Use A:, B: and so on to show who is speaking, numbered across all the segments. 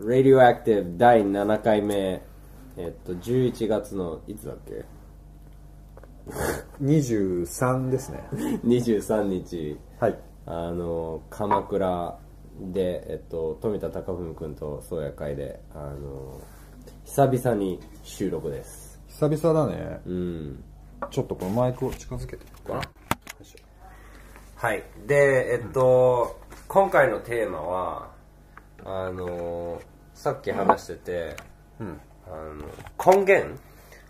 A: Radioactive 第7回目、えっと、11月の、いつだっけ？
B: 23ですね。
A: ?23 日、
B: はい。
A: あの、鎌倉で、えっと、富田貴文君と宗谷会で、あの、久々に収録です。
B: 久々だね。
A: うん。
B: ちょっとこのマイクを近づけていくかな。
A: はい。で、えっと、今回のテーマは、あの、さっき話してて、
B: うん。
A: あの、根源？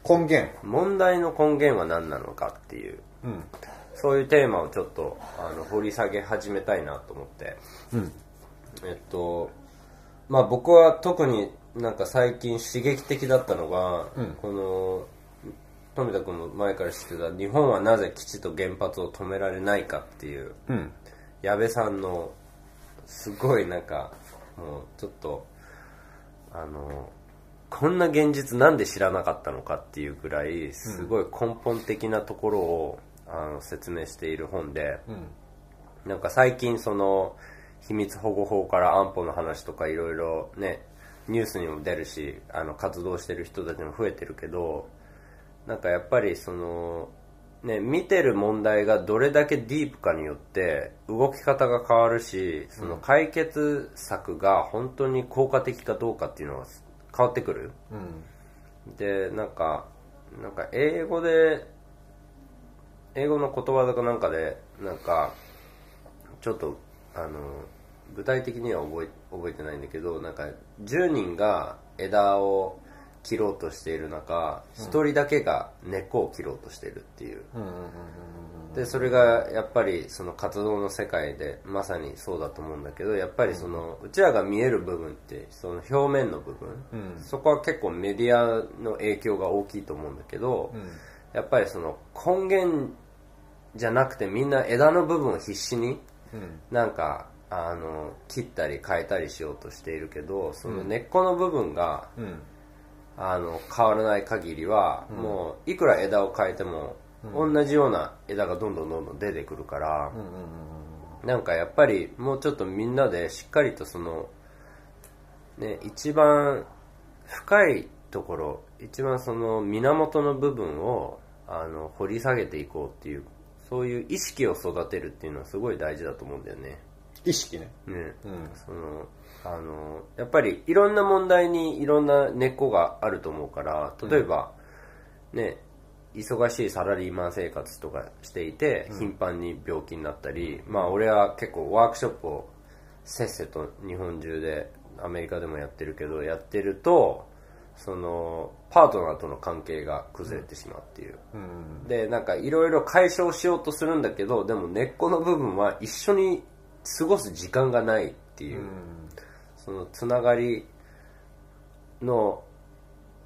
B: 根源。
A: 問題の根源は何なのかっていう、
B: うん。
A: そういうテーマをちょっとあの掘り下げ始めたいなと思って、
B: うん。
A: えっと、まあ僕は特になんか最近刺激的だったのが、
B: うん
A: この、富田君も前から知ってた日本はなぜ基地と原発を止められないかっていう、
B: うん。
A: 矢部さんのすごいなんかもうちょっとあのこんな現実なんで知らなかったのかっていうぐらいすごい根本的なところを、あの説明している本で
B: うん。
A: なんか最近その秘密保護法から安保の話とかいろいろねニュースにも出るしあの活動してる人たちも増えてるけどなんかやっぱりそのね見てる問題がどれだけディープかによって動き方が変わるしその解決策が本当に効果的かどうかっていうのが変わってくる？
B: うん。
A: でなんかなんか英語で英語のことわざかなんかでなんかちょっとあの具体的には覚え覚えてないんだけどなんか10人が枝を切ろうとしている中1人だけが根っこを切ろうとしているっていう。でそれがやっぱりその活動の世界でまさにそうだと思うんだけどやっぱりそのうちらが見える部分ってその表面の部分、
B: うん
A: そこは結構メディアの影響が大きいと思うんだけど、
B: うん。
A: やっぱりその根源じゃなくてみんな枝の部分を必死に
B: うん。
A: なんかあの切ったり変えたりしようとしているけどその根っこの部分が、
B: うん。
A: あの変わらない限りは、もういくら枝を変えても、同じような枝がどんどんどんどん出てくるから、なんかやっぱりもうちょっとみんなでしっかりとそのね一番深いところ一番その源の部分をあの掘り下げていこうっていうそういう意識を育てるっていうのはすごい大事だと思うんだよね。
B: 意識ね。
A: ね、
B: うん。
A: そのあのやっぱりいろんな問題にいろんな根っこがあると思うから例えば、ね忙しいサラリーマン生活とかしていて、頻繁に病気になったりまあ俺は結構ワークショップをせっせと日本中でアメリカでもやってるけどやってるとそのパートナーとの関係が崩れてしまうっていう、
B: うん。
A: でなんかいろいろ解消しようとするんだけどでも根っこの部分は一緒に過ごす時間がないっていう、そのつながりの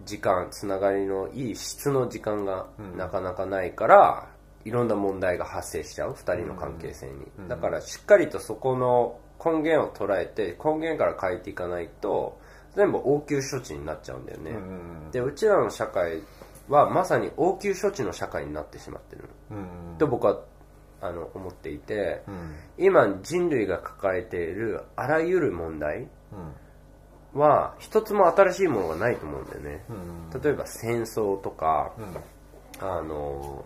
A: 時間つながりのいい質の時間がなかなかないから、いろんな問題が発生しちゃう2人の関係性に、だからしっかりとそこの根源を捉えて根源から変えていかないと全部応急処置になっちゃうんだよね、
B: うん。
A: でうちらの社会はまさに応急処置の社会になってしまってる
B: うん。
A: と僕はあの思っていて、
B: うん。
A: 今人類が抱えているあらゆる問題
B: うん。
A: は一つも新しいものがないと思うんだよね、
B: うん。
A: 例えば戦争とか、
B: うん。
A: あの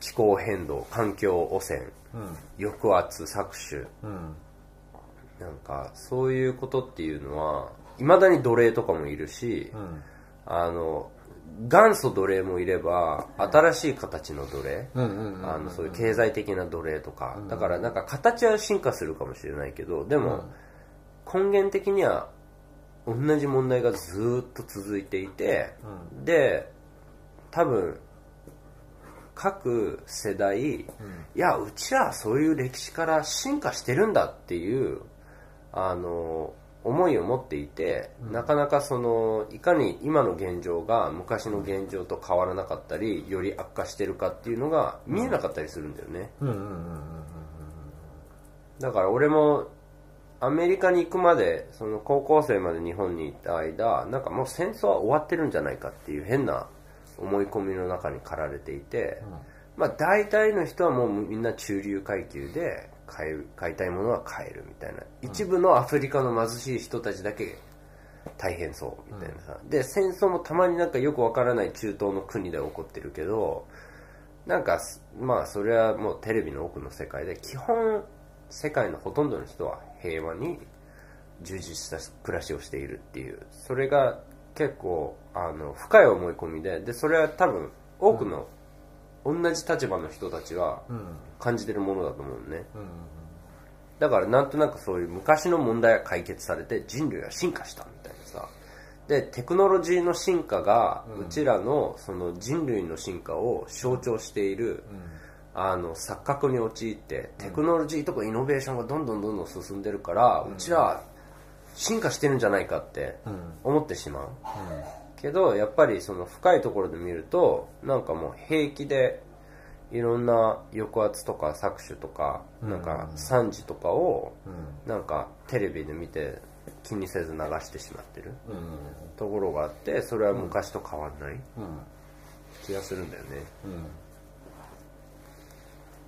A: 気候変動環境汚染
B: うん。
A: 抑圧搾取
B: うん。
A: なんかそういうことっていうのはいまだに奴隷とかもいるし、
B: うん。
A: あの元祖奴隷もいれば新しい形の奴隷、そういう経済的な奴隷とか、だからなんか形は進化するかもしれないけどでも根源的には同じ問題がずーっと続いていて、で多分各世代、いやうちらはそういう歴史から進化してるんだっていうあの思いを持っていて、なかなかそのいかに今の現状が昔の現状と変わらなかったりより悪化してるかっていうのが見えなかったりするんだよね。だから俺もアメリカに行くまでその高校生まで日本にいた間なんかもう戦争は終わってるんじゃないかっていう変な思い込みの中に駆られていて、まあ大体の人はもうみんな中流階級で買い買いたいものは買えるみたいな。一部のアフリカの貧しい人たちだけ大変そうみたいなさ、で戦争もたまになんかよくわからない中東の国で起こってるけどなんかまあそれはもうテレビの奥の世界で基本世界のほとんどの人は平和に充実した暮らしをしているっていう。それが結構あの深い思い込みで。でそれは多分多くの同じ立場の人たちは感じてるものだと思うね、だからなんとなくそういう昔の問題が解決されて人類は進化したみたいなさ。でテクノロジーの進化がうちらのその人類の進化を象徴している、あの錯覚に陥ってテクノロジーとかイノベーションがどんどんどんどん進んでるから、うちらは進化してるんじゃないかって思ってしまう、けどやっぱりその深いところで見るとなんかもう平気でいろんな抑圧とか搾取とかなんか惨事とかをなんかテレビで見て気にせず流してしまってるところがあってそれは昔と変わんない気がするんだよね。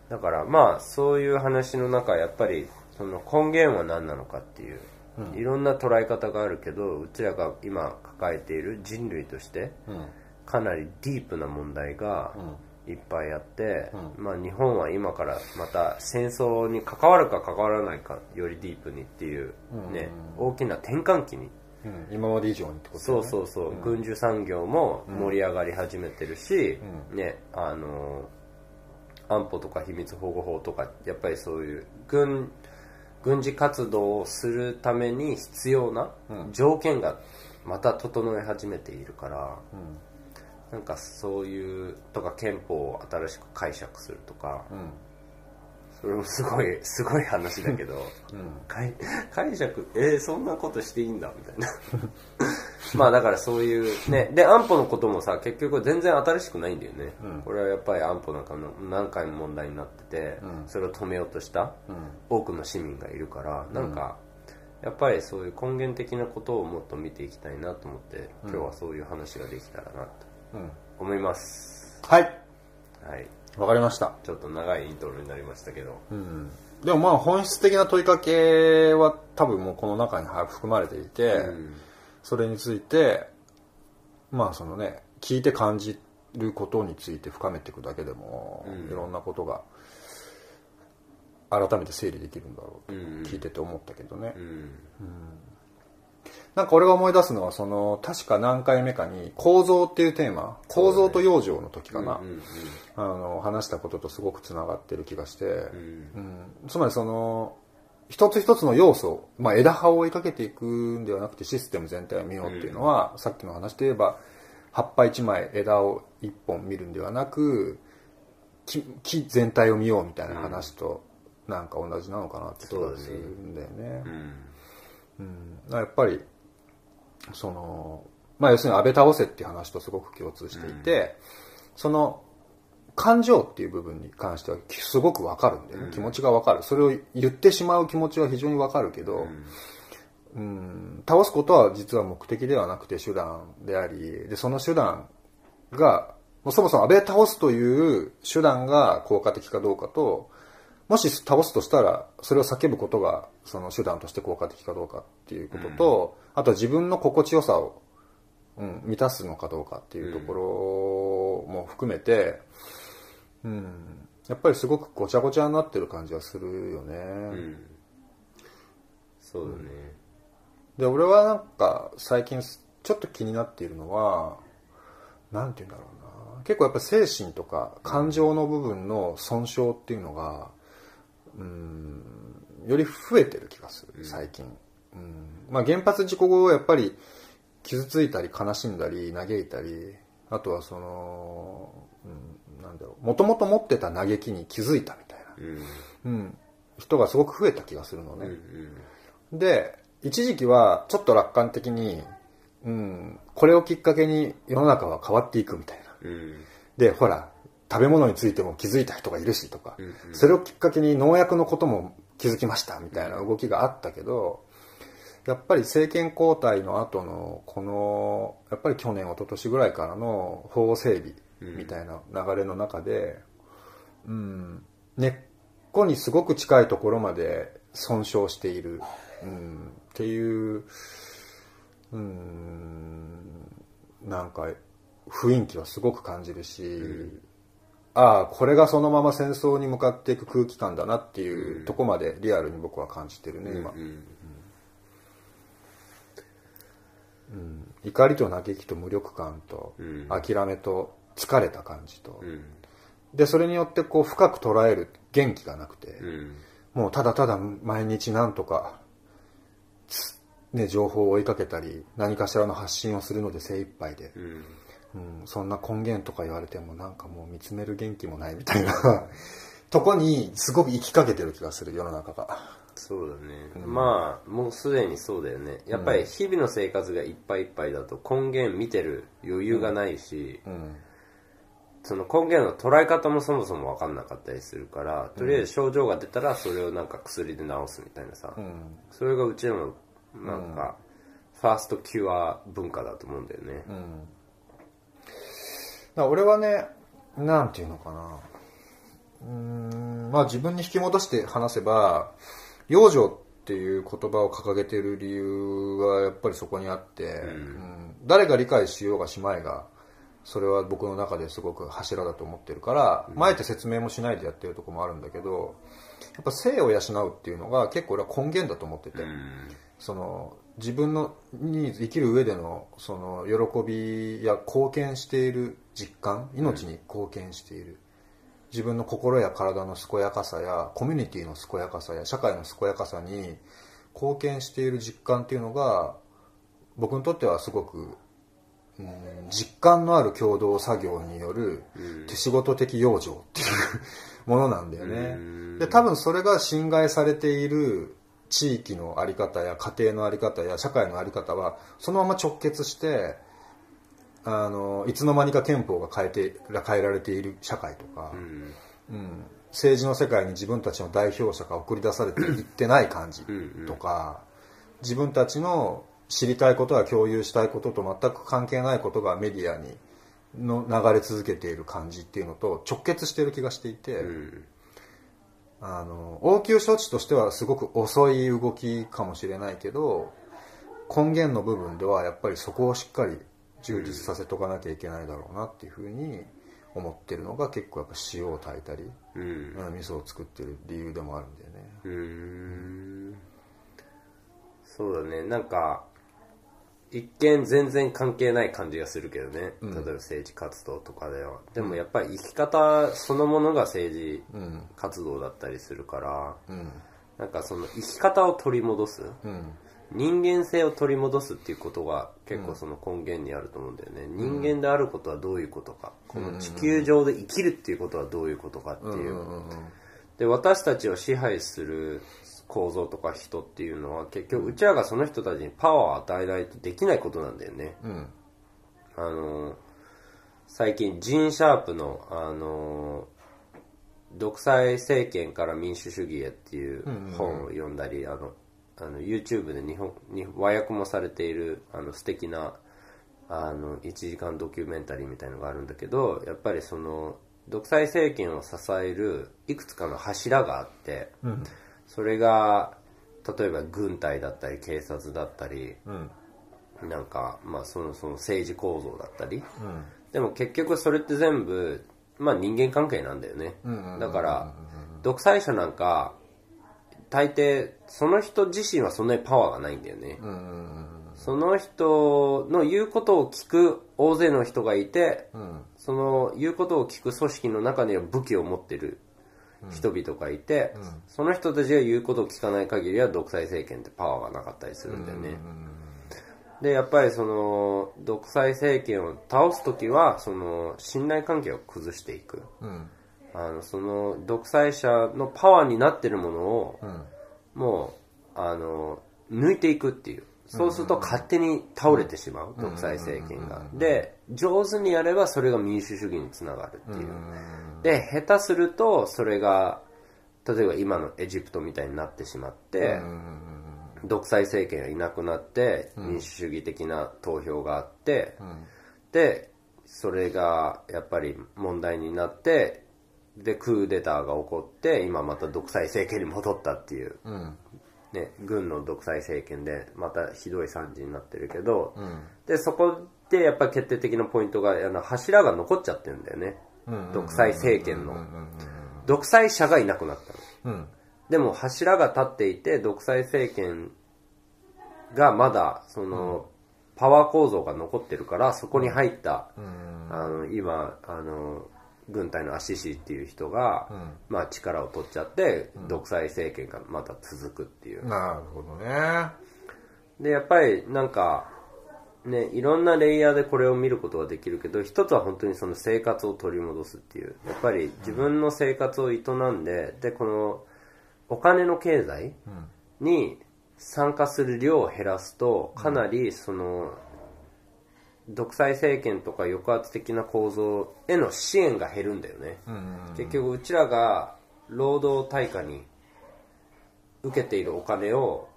A: だからまあそういう話の中やっぱりその根源は何なのかっていういろんな捉え方があるけどうちらが今抱えている人類としてかなりディープな問題がいっぱいあって、まあ、日本は今からまた戦争に関わるか関わらないかよりディープにっていうね、大きな転換期に。
B: うん。今まで以上にってことだ
A: そうそうそう、軍需産業も盛り上がり始めてるし、ねあの安保とか秘密保護法とかやっぱりそういう軍軍事活動をするために必要な条件がまた整え始めているから、なんかそういうとか憲法を新しく解釈するとか、それもすごい すごい話だけど、解解釈えー、そんなことしていいんだみたいな。まあだからそういうねで安保のこともさ結局全然新しくないんだよね、これはやっぱり安保なんかの何回も問題になってて、それを止めようとした多くの市民がいるからなんか、やっぱりそういう根源的なことをもっと見ていきたいなと思って今日はそういう話ができたらなと。
B: うん
A: 思います、
B: はい。
A: はい。
B: わかりました。
A: ちょっと長いイントロになりましたけど、
B: うん。でもまあ本質的な問いかけは多分もうこの中に含まれていて、
A: うん。
B: それについてまあそのね聞いて感じることについて深めていくだけでも、いろんなことが改めて整理できるんだろうと聞いてて思ったけどね、
A: うん
B: なんか俺が思い出すのはその確か何回目かに構造っていうテーマ構造と養生の時かな、あの話したこととすごくつながってる気がして、
A: うん。
B: うん。つまりその一つ一つの要素、まあ、枝葉を追いかけていくんではなくてシステム全体を見ようっていうのは、さっきの話で言えば葉っぱ1枚枝を1本見るんではなく木木全体を見ようみたいな話となんか同じなのかなって気がするんだよね。うんやっぱりその、まあ、要するに安倍倒せっていう話とすごく共通していて、その感情っていう部分に関してはすごくわかるんだよね、気持ちがわかる。それを言ってしまう気持ちは非常にわかるけど、うん。倒すことは実は目的ではなくて手段でありでその手段がそもそも安倍倒すという手段が効果的かどうかともし倒すとしたらそれを叫ぶことがその手段として効果的かどうかっていうことと、あとは自分の心地よさを、うん、満たすのかどうかっていうところも含めて、うん、やっぱりすごくごちゃごちゃになってる感じはするよね。
A: うん。そうだね。
B: で俺はなんか最近ちょっと気になっているのはなんて言うんだろうな。結構やっぱ精神とか感情の部分の損傷っていうのがうんより増えてる気がする最近、うん。まあ、原発事故後やっぱり傷ついたり悲しんだり嘆いたりあとはその、うん、なんだろうもともと持ってた嘆きに気づいたみたいな、
A: うん。
B: うん、人がすごく増えた気がするのね、
A: うん。
B: で一時期はちょっと楽観的に、うん、これをきっかけに世の中は変わっていくみたいな。
A: うん。
B: でほら食べ物についても気づいた人がいるしとか、
A: うん
B: それをきっかけに農薬のことも気づきましたみたいな動きがあったけどやっぱり政権交代の後のこのやっぱり去年一昨年ぐらいからの法整備みたいな流れの中で、うん、根っこにすごく近いところまで損傷している、うん、っていう、うん、なんか雰囲気はすごく感じるし、うん、ああこれがそのまま戦争に向かっていく空気感だなっていうとこまでリアルに僕は感じてるね今、うん怒りと嘆きと無力感と諦めと疲れた感じと、でそれによってこう深く捉える元気がなくて、もうただただ毎日なんとかね、情報を追いかけたり何かしらの発信をするので精一杯で、うん、うん、そんな根源とか言われてもなんかもう見つめる元気もないみたいな。とこにすごく生きかけてる気がする世の中が。
A: そうだね、うん、まあもうすでにそうだよね。やっぱり日々の生活がいっぱいいっぱいだと根源見てる余裕がないし、うん、その根源の捉え方もそもそも分かんなかったりするからとりあえず症状が出たらそれをなんか薬で治すみたいなさ、それがうちのなんか、ファーストキュア文化だと思うんだよね。
B: うん、俺はね、なんていうのかな。うん、まあ自分に引き戻して話せば、養生っていう言葉を掲げてる理由はやっぱりそこにあって、うん、うん、誰が理解しようがしまいが、それは僕の中ですごく柱だと思ってるから、うん、あえて説明もしないでやってるとこもあるんだけど、やっぱ性を養うっていうのが結構俺は根源だと思ってて、うんその自分のに生きる上でのその喜びや貢献している実感命に貢献している、自分の心や体の健やかさやコミュニティの健やかさや社会の健やかさに貢献している実感っていうのが僕にとってはすごく、うん、実感のある共同作業による手仕事的養生っていうものなんだよね。で多分それが侵害されている地域の在り方や家庭の在り方や社会の在り方はそのまま直結してあのいつの間にか憲法が変えて変えられている社会とか、うん、うん、政治の世界に自分たちの代表者が送り出されて いってない感じとか自分たちの知りたいことや共有したいことと全く関係ないことがメディアにの流れ続けている感じっていうのと直結している気がしていて。うんあの応急処置としてはすごく遅い動きかもしれないけど根源の部分ではやっぱりそこをしっかり充実させとかなきゃいけないだろうなっていうふうに思ってるのが結構やっぱ塩を炊いたり、うん、味噌を作ってる理由でもあるんだよね。うん。
A: そうだね。なんか一見全然関係ない感じがするけどね、例えば政治活動とかでは。でもやっぱり生き方そのものが政治活動だったりするから、うん、なんかその生き方を取り戻す、うん、人間性を取り戻すっていうことが結構その根源にあると思うんだよね、人間であることはどういうことか。この地球上で生きるっていうことはどういうことかっていう、で私たちを支配する構造とか人っていうのは結局うちらがその人たちにパワーを与えないとできないことなんだよね。うん、あの最近ジーン・シャープのあの独裁政権から民主主義へっていう本を読んだり、あのあの YouTube で日本に和訳もされているあの素敵なあの1時間ドキュメンタリーみたいのがあるんだけどやっぱりその独裁政権を支えるいくつかの柱があって、うん、それが例えば軍隊だったり警察だったり、うん、なんか、まあ、そのその政治構造だったり、うん、でも結局それって全部、まあ、人間関係なんだよね、だから独裁者なんか大抵その人自身はそんなにパワーがないんだよね、その人の言うことを聞く大勢の人がいて、うん、その言うことを聞く組織の中には武器を持ってる人々がいて、うん、その人たちが言うことを聞かない限りは独裁政権ってパワーがなかったりするんだよね。で、やっぱりその、独裁政権を倒す時は、その、信頼関係を崩していく。うん、あの、その、独裁者のパワーになってるものを、うん、もう、あの、抜いていくっていう。そうすると勝手に倒れてしまう、独裁政権が。で、上手にやればそれが民主主義につながるっていう。で、下手すると、それが、例えば今のエジプトみたいになってしまって、独裁政権がいなくなって、民主主義的な投票があって、で、それがやっぱり問題になって、でクーデターが起こって今また独裁政権に戻ったっていう、
B: うん。
A: ね、軍の独裁政権でまたひどい惨事になってるけど、
B: うん。
A: でそこでやっぱり決定的なポイントがあの柱が残っちゃってるんだよね、独裁政権の、独裁者がいなくなったの。
B: うん。
A: でも柱が立っていて独裁政権がまだその、パワー構造が残ってるからそこに入った、あの今あの軍隊のアシシっていう人が、まあ、力を取っちゃって、独裁政権がまた続くっていう。
B: なるほどね。
A: でやっぱりなんかねいろんなレイヤーでこれを見ることができるけど一つは本当にその生活を取り戻すっていう。やっぱり自分の生活を営んででこのお金の経済に参加する量を減らすとかなりその独裁政権とか抑圧的な構造への支援が減るんだよね、結局うちらが労働対価に受けているお金を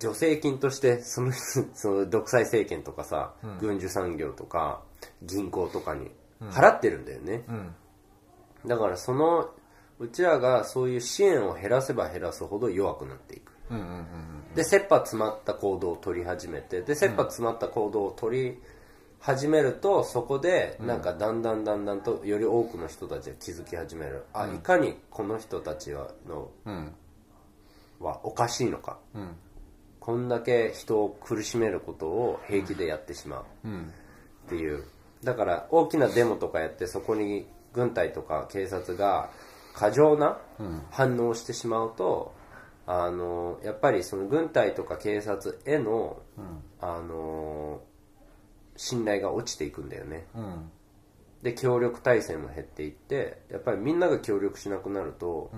A: 助成金としてそのその独裁政権とかさ、軍需産業とか銀行とかに払ってるんだよね、
B: ん。
A: だからそのうちらがそういう支援を減らせば減らすほど弱くなっていく。
B: うんうんうん
A: で切羽詰まった行動を取り始めてで切羽詰まった行動を取り始めるとそこでなんかだんだんだんだんとより多くの人たちが気づき始める、あいかにこの人たちはの
B: うん。
A: はおかしいのか。
B: うん
A: こんだけ人を苦しめることを平気でやってしまう。
B: うん。
A: っていう。だから大きなデモとかやってそこに軍隊とか警察が過剰な反応をしてしまうと、あのやっぱりその軍隊とか警察への、あの信頼が落ちていくんだよね。
B: うん。
A: で協力体制も減っていってやっぱりみんなが協力しなくなると、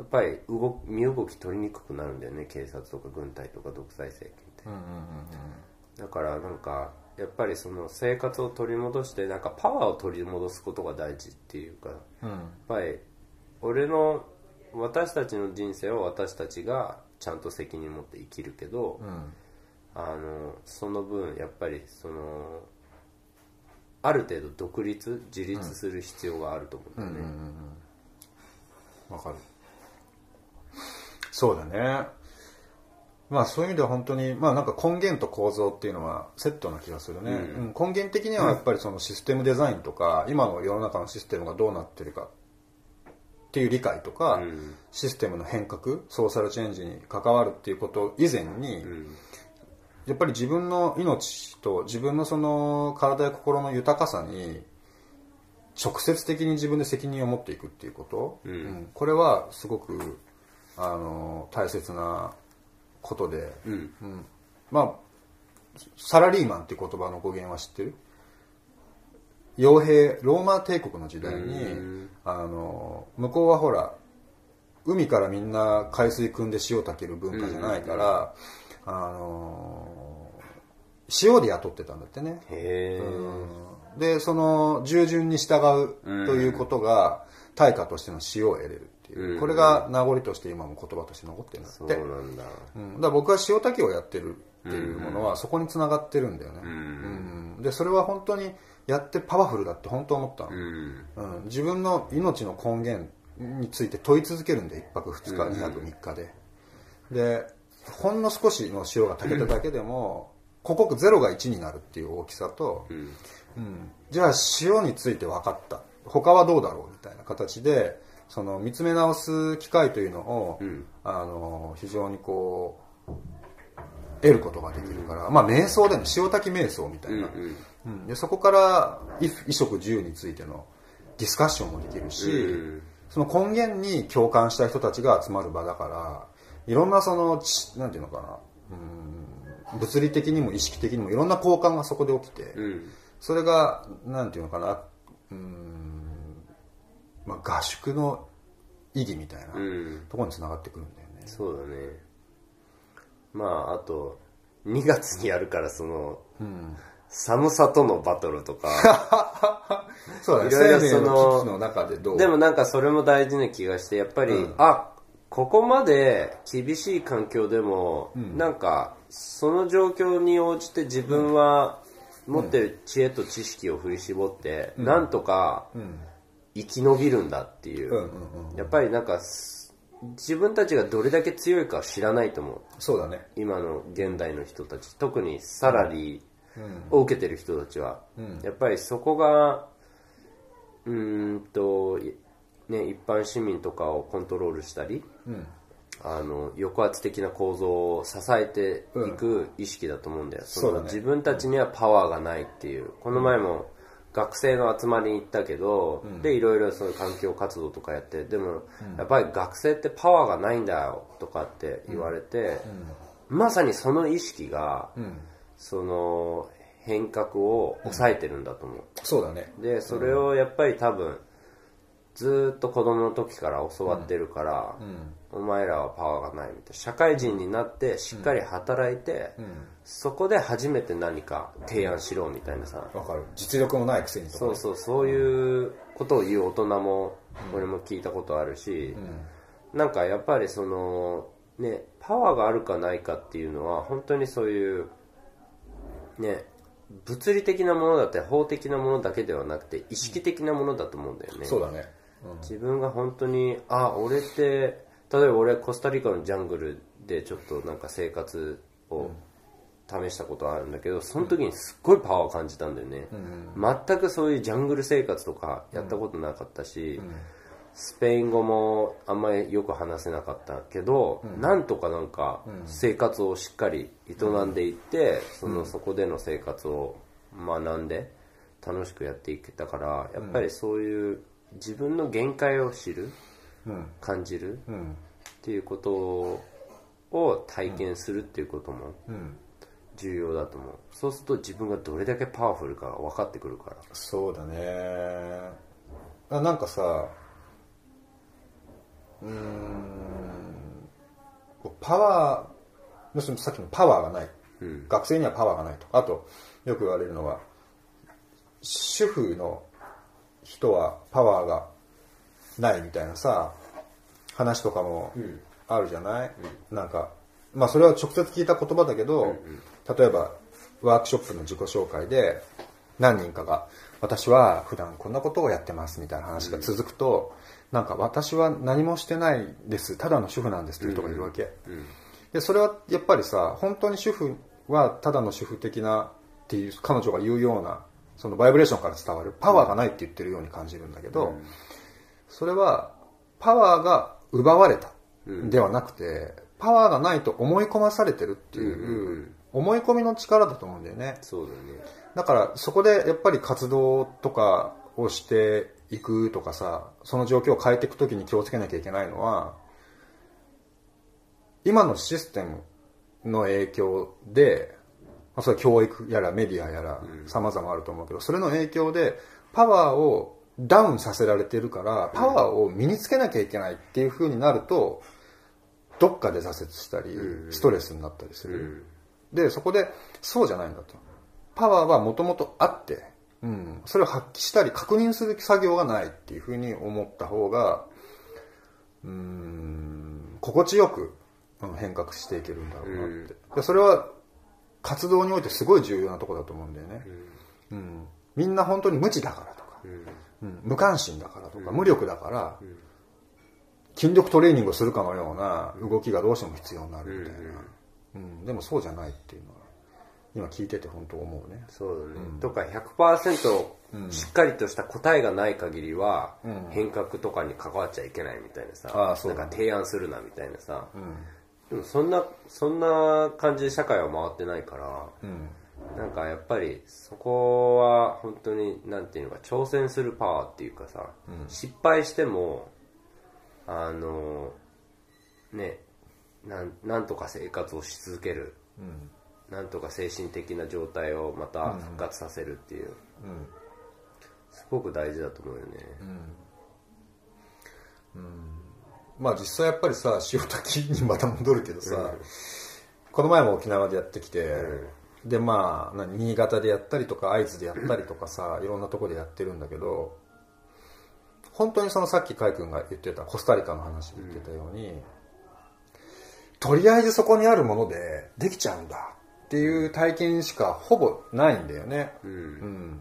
A: やっぱり動身動き取りにくくなるんだよね。警察とか軍隊とか独裁政権って。
B: うんうん
A: だからなんかやっぱりその生活を取り戻してなんかパワーを取り戻すことが大事っていうかやっ
B: うん。うん
A: ぱり俺の私たちの人生を私たちがちゃんと責任持って生きるけど、
B: うん。
A: あのその分やっぱりそのある程度独立自立する必要があると思うんだよね、
B: わかるそうだね。まあそういう意味では本当にまあなんか根源と構造っていうのはセットな気がするね、うん。根源的にはやっぱりそのシステムデザインとか、今の世の中のシステムがどうなってるかっていう理解とか、
A: ん。
B: システムの変革ソーシャルチェンジに関わるっていうこと以前に、やっぱり自分の命と自分のその体や心の豊かさに直接的に自分で責任を持っていくっていうこと、うん。これはすごくあの大切なことで、
A: うん。
B: うん。まあサラリーマンっていう言葉の語源は知ってる？傭兵ローマ帝国の時代にあの向こうはほら海からみんな海水汲んで塩炊ける文化じゃないから、あの塩で雇ってたんだってね、
A: へえ、
B: でその従順に従うということが対価としての塩を得れるっていう、これが名残として今も言葉として残ってるんだって。
A: そうなんだ。
B: うん、だから僕は塩炊きをやってるっていうものはそこにつながってるんだよね、うんでそれは本当にやってパワフルだって本当思ったの、
A: うん。
B: うん、自分の命の根源について問い続けるんで1泊2日2泊3日で。でほんの少しの塩が炊けただけでも刻々ゼロが1になるっていう大きさと、
A: うん。
B: うん。じゃあ塩について分かった。他はどうだろうみたいな形でその見つめ直す機会というのを、
A: ん。
B: あの非常にこう得ることができるから、まあ瞑想での塩炊き瞑想みたいな、
A: うん
B: うん。でそこから衣衣食住についてのディスカッションもできるし、
A: うん。
B: その根源に共感した人たちが集まる場だからいろんなそのちなんていうのかな。うん。物理的にも意識的にもいろんな交換がそこで起きて、
A: うん。
B: それがなんていうのかな。うん、まあ、合宿の意義みたいな
A: うん。
B: ところにつながってくるんだよね、
A: そうだね。まああと2月にやるからその、寒さとのバトルとか。
B: そうだね。
A: いろいろその
B: の中でどう
A: でもなんかそれも大事な気がしてやっぱり、あここまで厳しい環境でも、なんかその状況に応じて自分は持ってる知恵と知識を振り絞って、なんとか、生き延びるんだっていう,、
B: うんうんうん
A: やっぱりなんかす自分たちがどれだけ強いか知らないと思う。
B: そうだね。
A: 今の現代の人たち。特にサラリーを受けてる人たちは、やっぱりそこがうーんと、いね、一般市民とかをコントロールしたり、あの抑圧的な構造を支えていく意識だと思うんだよ、そ
B: そうだね。
A: の自分たちにはパワーがないっていう。この前も学生の集まりに行ったけど、でいろいろそういう環境活動とかやってでも、やっぱり学生ってパワーがないんだよとかって言われて、まさにその意識が、その変革を抑えてるんだと思う、
B: そうだね。
A: でそれをやっぱり多分ずーっと子供の時から教わってるから、お前らはパワーがないみたいな。社会人になってしっかり働いて、そこで初めて何か提案しろみたいなさ、
B: わかる。実力もないくせに
A: そうそう。そういうことを言う大人も俺も聞いたことあるし、なんかやっぱりそのねパワーがあるかないかっていうのは本当にそういうね物理的なものだって法的なものだけではなくて意識的なものだと思うんだよね、
B: そうだね
A: 自分が本当にあ俺って例えば俺コスタリカのジャングルでちょっとなんか生活を試したことあるんだけどその時にすっごいパワーを感じたんだよね、全くそういうジャングル生活とかやったことなかったし、スペイン語もあんまりよく話せなかったけど、なんとかなんか生活をしっかり営んでいって、そのそこでの生活を学んで楽しくやっていけたからやっぱりそういう自分の限界を知る、感じる、っていうことを体験するっていうことも重要だと思う。そうすると自分がどれだけパワフルかが分かってくるから。
B: そうだね。あなんかさうーんパワー要するにさっきのパワーがない、学生にはパワーがないと。あとよく言われるのは主婦の人はパワーがないみたいなさ話とかもあるじゃない、なんかまあそれは直接聞いた言葉だけど、例えばワークショップの自己紹介で何人かが私は普段こんなことをやってますみたいな話が続くと、なんか私は何もしてないです。ただの主婦なんですっていう人がいるわけ、でそれはやっぱりさ本当に主婦はただの主婦的なっていう彼女が言うようなそのバイブレーションから伝わるパワーがないって言ってるように感じるんだけど、それはパワーが奪われたではなくて、パワーがないと思い込まされてるっていう思い込みの力だと思うんだよね。
A: そうだよね。
B: だからそこでやっぱり活動とかをしていくとかさその状況を変えていく時に気をつけなきゃいけないのは今のシステムの影響で、まあ、それは教育やらメディアやら様々あると思うけど、それの影響でパワーをダウンさせられてるからパワーを身につけなきゃいけないっていう風になるとどっかで挫折したりストレスになったりする、でそこでそうじゃないんだと。パワーはもともとあって、うん、それを発揮したり確認する作業がないっていうふうに思った方がうーん心地よくうん変革していけるんだろうなって、でそれは活動においてすごい重要なところだと思うんだよね、うん。みんな本当に無知だからとか、うん。無関心だからとか、無力だから、筋力トレーニングをするかのような動きがどうしても必要になるみたいな、うん。でもそうじゃないっていうのは今聞いてて本当思うね。
A: そうだね、とか100%しっかりとした答えがない限りは変革とかに関わっちゃいけないみたいなさ、
B: ああそうだね。
A: なんか提案するなみたいなさ、でもそんなそんな感じで社会は回ってないから、なんかやっぱりそこは本当になんていうのか挑戦するパワーっていうかさ、失敗してもあのねなんなんとか生活をし続ける、なんとか精神的な状態をまた復活させるっていう、すごく大事だと思うよね、
B: まあ実際やっぱりさ塩炊きにまた戻るけどさ、この前も沖縄でやってきて、でまあ何新潟でやったりとか会津でやったりとかさいろんなとこでやってるんだけど本当にそのさっき海君が言ってたコスタリカの話で言ってたように、とりあえずそこにあるものでできちゃうんだっていう体験しかほぼないんだよね、うん。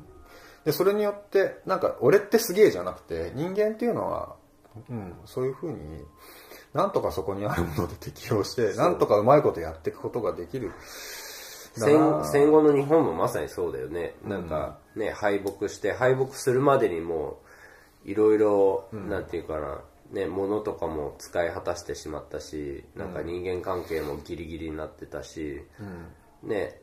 B: でそれによってなんか俺ってすげえじゃなくて人間っていうのは、うん、そういうふうになんとかそこにあるもので 適応してなんとかうまいことやっていくことができる。
A: 戦戦後の日本もまさにそうだよね。なんかね、敗北して敗北するまでにもいろいろなんていうかなね、物とかも使い果たしてしまったしなんか人間関係もギリギリになってたし、うん、ね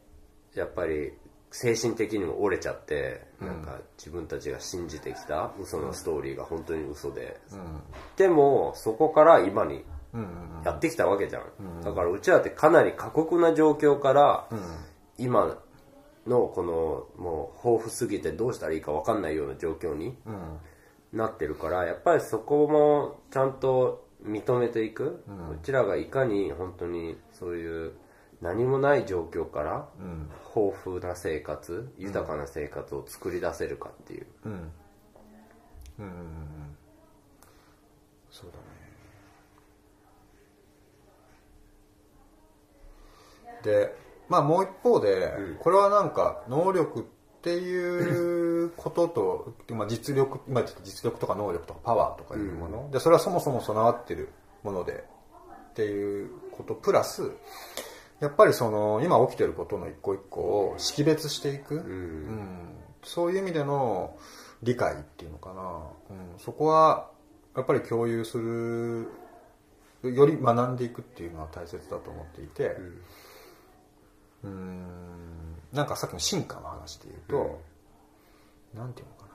A: やっぱり精神的にも折れちゃって、なんか自分たちが信じてきた嘘のストーリーが本当に嘘で、うん、でもそこから今にやってきたわけじゃん、うん、だからうちらってかなり過酷な状況から、今のこのもう豊富すぎてどうしたらいいか分かんないような状況になってるからやっぱりそこもちゃんと認めていく、うちらがいかに本当にそういう何もない状況から豊富な生活、豊かな生活を作り出せるかっていう、うん、うん。うん。うん。
B: そうだね。でまあもう一方で、これはなんか能力っていうことと、まあ、実力今実力とか能力とかパワーとかいうもの、でそれはそもそも備わってるものでっていうことプラスやっぱりその今起きてることの一個一個を識別していく、うん、うん、そういう意味での理解っていうのかな、うん、そこはやっぱり共有するより学んでいくっていうのは大切だと思っていて、うん、うん。なんかさっきの進化の話で言うと、うん、なんていうのか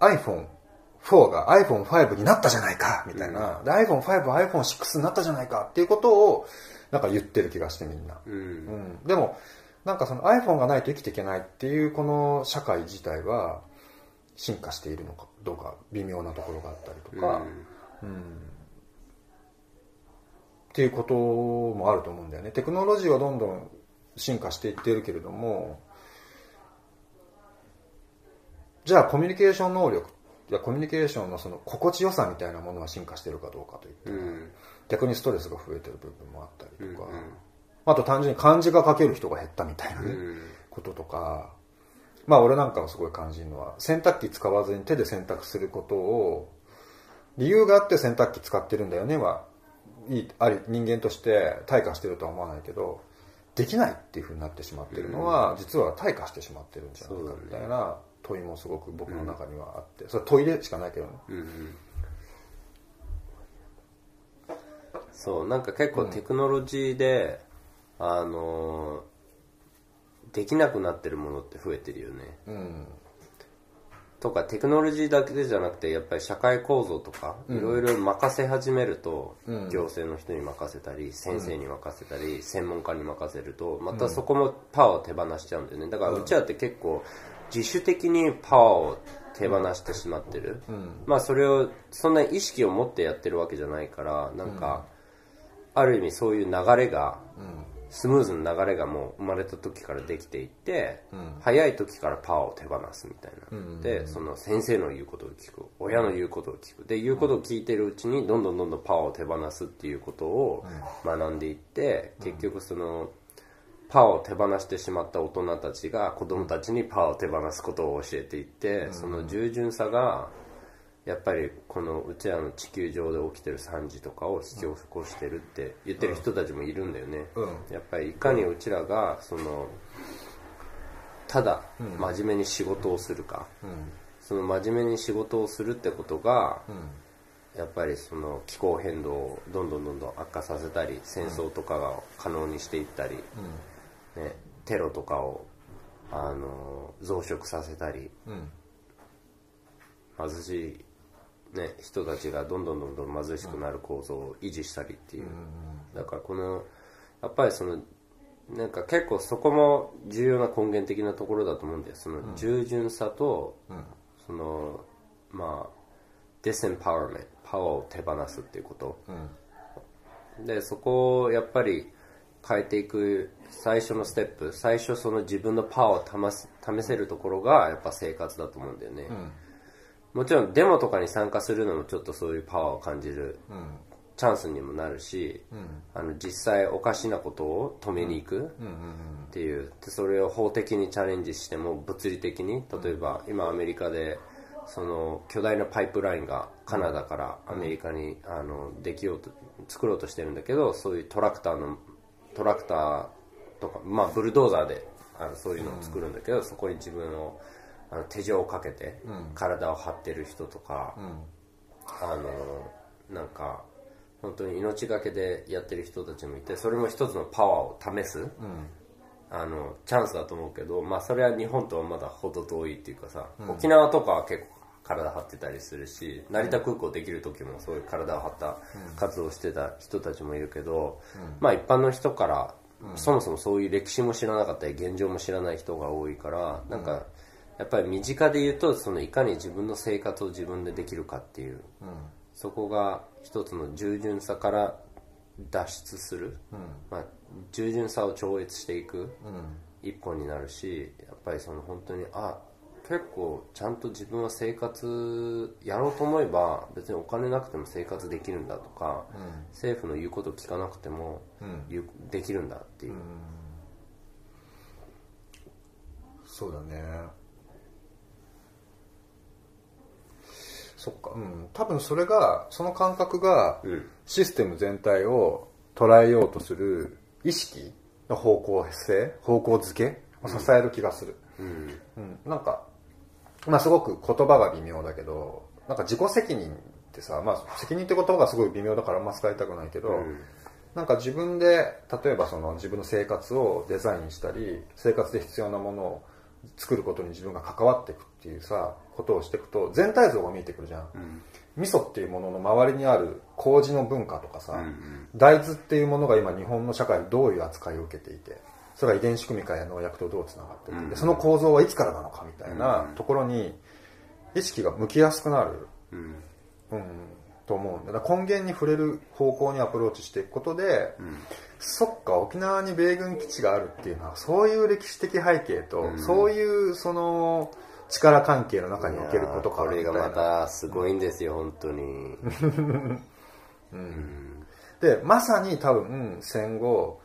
B: な。iPhone4 が iPhone5 になったじゃないかみたいな、うん、iPhone5、iPhone6 になったじゃないかっていうことをなんか言ってる気がしてみんな、うん、うん、でもなんかその iPhone がないと生きていけないっていうこの社会自体は進化しているのかどうか微妙なところがあったりとか、うん、うん、っていうこともあると思うんだよね。テクノロジーはどんどん進化していっているけれどもじゃあコミュニケーション能力やコミュニケーションのその心地よさみたいなものは進化しているかどうかといったら、うん。逆にストレスが増えてる部分もあったりとか、うんうん、あと単純に漢字が書ける人が減ったみたいなね、うん、こととか。まあ俺なんかはすごい感じるのは洗濯機使わずに手で洗濯することを理由があって洗濯機使ってるんだよねはいいあり人間として退化してるとは思わないけどできないっていうふうになってしまってるのは、うん、実は退化してしまってるんじゃないかみたいな問いもすごく僕の中にはあって、それ問いでしかないけどね、うんうん。
A: そうなんか結構テクノロジーで、うん、あのできなくなってるものって増えてるよね、うん、とかテクノロジーだけじゃなくてやっぱり社会構造とかいろいろ任せ始めると、うん、行政の人に任せたり先生に任せたり、専門家に任せるとまたそこもパワーを手放しちゃうんだよね。だからうちらって結構自主的にパワーを手放してしまってる、まあそれをそんな意識を持ってやってるわけじゃないからなんか、ある意味そういう流れが、スムーズな流れがもう生まれた時からできていって、うん、早い時からパワーを手放すみたいな、うんうんうん、でその先生の言うことを聞く親の言うことを聞く。で言うことを聞いてるうちにどんどんどんどんパワーを手放すっていうことを学んでいって、結局そのパワーを手放してしまった大人たちが子供たちにパワーを手放すことを教えていって、その従順さがやっぱりこのうちらの地球上で起きてる惨事とかを引き起こしてるって言ってる人たちもいるんだよね、うん、やっぱりいかにうちらがそのただ真面目に仕事をするか、うん、その真面目に仕事をするってことが、うん、やっぱりその気候変動をどんどんどんどん悪化させたり戦争とかが可能にしていったり、ね、テロとかをあの増殖させたり、貧しいね、人たちがどんどんどんどん貧しくなる構造を維持したりっていう、だからこのやっぱりそのなんか結構そこも重要な根源的なところだと思うんだよ。その従順さと、そのまあディスエンパワーメントパワーを手放すっていうこと、でそこをやっぱり変えていく最初のステップ最初その自分のパワーを試せるところがやっぱ生活だと思うんだよね、もちろんデモとかに参加するのもちょっとそういうパワーを感じるチャンスにもなるし、あの実際おかしなことを止めに行くっていう。でそれを法的にチャレンジしても物理的に例えば今アメリカでその巨大なパイプラインがカナダからアメリカにあのできようと作ろうとしてるんだけどそういうトラクターのトラクターとか、まあ、ブルドーザーであのそういうのを作るんだけど、そこに自分をあの手錠をかけて体を張ってる人とか、あのなんか本当に命がけでやってる人たちもいてそれも一つのパワーを試す、あのチャンスだと思うけど、まあ、それは日本とはまだ程遠いっていうかさ、沖縄とかは結構体張ってたりするし成田空港できる時もそういう体を張った活動をしてた人たちもいるけど、まあ一般の人からそもそもそういう歴史も知らなかったり現状も知らない人が多いからなんかやっぱり身近で言うとそのいかに自分の生活を自分でできるかっていう、そこが一つの従順さから脱出する、まあ、従順さを超越していく一本になるしやっぱりその本当にあ結構ちゃんと自分は生活やろうと思えば別にお金なくても生活できるんだとか、政府の言うこと聞かなくても、できるんだっていう、
B: そうだね。そっか。うん。多分それがその感覚が
A: うん。
B: システム全体を捉えようとする意識の方向性方向づけを支える気がする、
A: うん。
B: うん。なんかまあすごく言葉が微妙だけどなんか自己責任ってさ、まあ、責任って言葉がすごい微妙だからあんま使いたくないけど、
A: うん。
B: なんか自分で例えばその自分の生活をデザインしたり生活で必要なものを作ることに自分が関わっていくっていうさことをしていくと全体像が見えてくるじゃん、味噌っていうものの周りにある麹の文化とかさ、大豆っていうものが今日本の社会でどういう扱いを受けていてそれが遺伝子組み換えや農薬とどうつながっていて、でその構造はいつからなのかみたいなところに意識が向きやすくなる、
A: うん。
B: うん、と思うんだだから根源に触れる方向にアプローチしていくことで、そっか沖縄に米軍基地があるっていうのはそういう歴史的背景と、そういうその力関係の中におけることか
A: これがま
B: みた
A: すごいんですよ、本当に。
B: でまさに多分戦後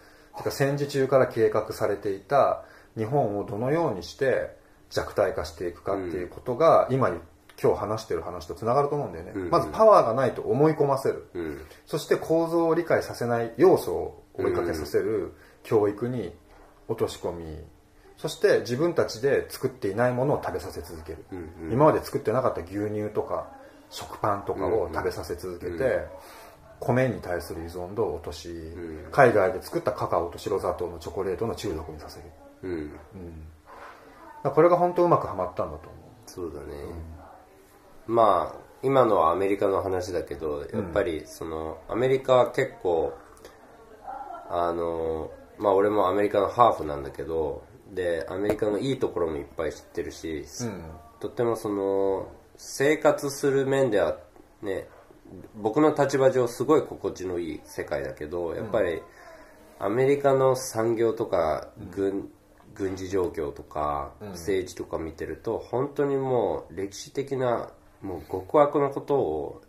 B: 戦時中から計画されていた日本をどのようにして弱体化していくかっていうことが、今今日話してる話とつながると思うんだよね、
A: うん。
B: まずパワーがないと思い込ませる、
A: うん。
B: そして構造を理解させない要素を追いかけさせる。教育に落とし込み。そして自分たちで作っていないものを食べさせ続ける、
A: うん
B: 今まで作ってなかった牛乳とか食パンとかを食べさせ続けて、米に対する依存度を落とし、海外で作ったカカオと白砂糖のチョコレートの中毒にさせる。
A: うん。
B: だからこれが本当うまくはまったんだと思
A: そうだね、まあ今のはアメリカの話だけどやっぱりそのアメリカは結構あのまあ俺もアメリカのハーフなんだけどでアメリカのいいところもいっぱい知ってるし、とってもその生活する面ではね僕の立場上すごい心地のいい世界だけどやっぱりアメリカの産業とか軍,、軍事状況とか政治とか見てると本当にもう歴史的なもう極悪のことを